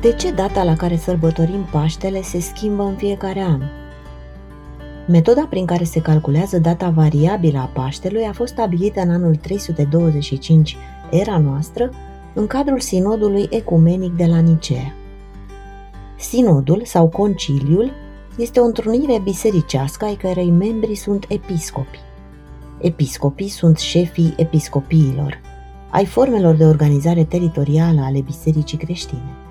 De ce data la care sărbătorim Paștele se schimbă în fiecare an? Metoda prin care se calculează data variabilă a Paștelui a fost stabilită în anul 325 era noastră în cadrul Sinodului Ecumenic de la Nicea. Sinodul sau conciliul este o întrunire bisericească ai cărei membri sunt episcopi. Episcopii sunt șefii episcopiilor, ai formelor de organizare teritorială ale bisericii creștine.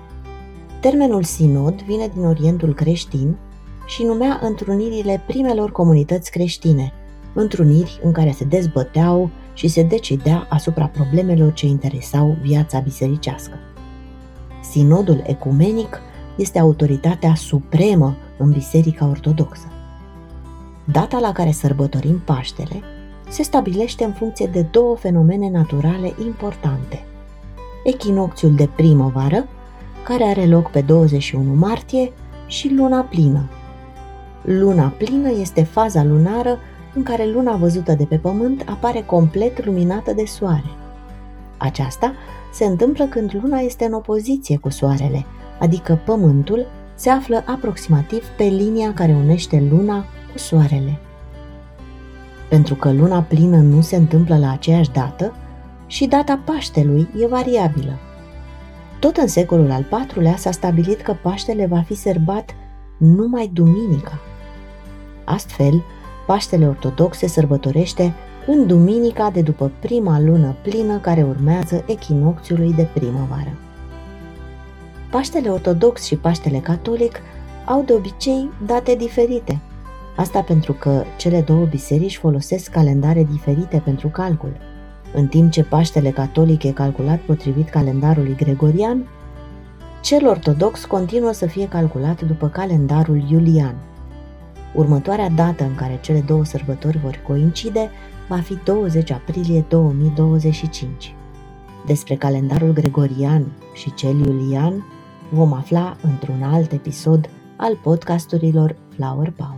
Termenul sinod vine din Orientul creștin și numea întrunirile primelor comunități creștine, întruniri în care se dezbăteau și se decidea asupra problemelor ce interesau viața bisericească. Sinodul ecumenic este autoritatea supremă în Biserica Ortodoxă. Data la care sărbătorim Paștele se stabilește în funcție de două fenomene naturale importante. Echinocțiul de primăvară, care are loc pe 21 martie, și luna plină. Luna plină este faza lunară în care luna văzută de pe pământ apare complet luminată de soare. Aceasta se întâmplă când luna este în opoziție cu soarele, adică pământul se află aproximativ pe linia care unește luna cu soarele. Pentru că luna plină nu se întâmplă la aceeași dată, și data Paștelui e variabilă. Tot în secolul al IV-lea s-a stabilit că Paștele va fi serbat numai duminica. Astfel, Paștele Ortodox se sărbătorește în duminica de după prima lună plină care urmează echinocțiului de primăvară. Paștele Ortodox și Paștele Catolic au de obicei date diferite. Asta pentru că cele două biserici folosesc calendare diferite pentru calcul. În timp ce Paștele Catolic e calculat potrivit calendarului gregorian, cel ortodox continuă să fie calculat după calendarul iulian. Următoarea dată în care cele două sărbători vor coincide va fi 20 aprilie 2025. Despre calendarul gregorian și cel iulian vom afla într-un alt episod al podcasturilor Flower Power.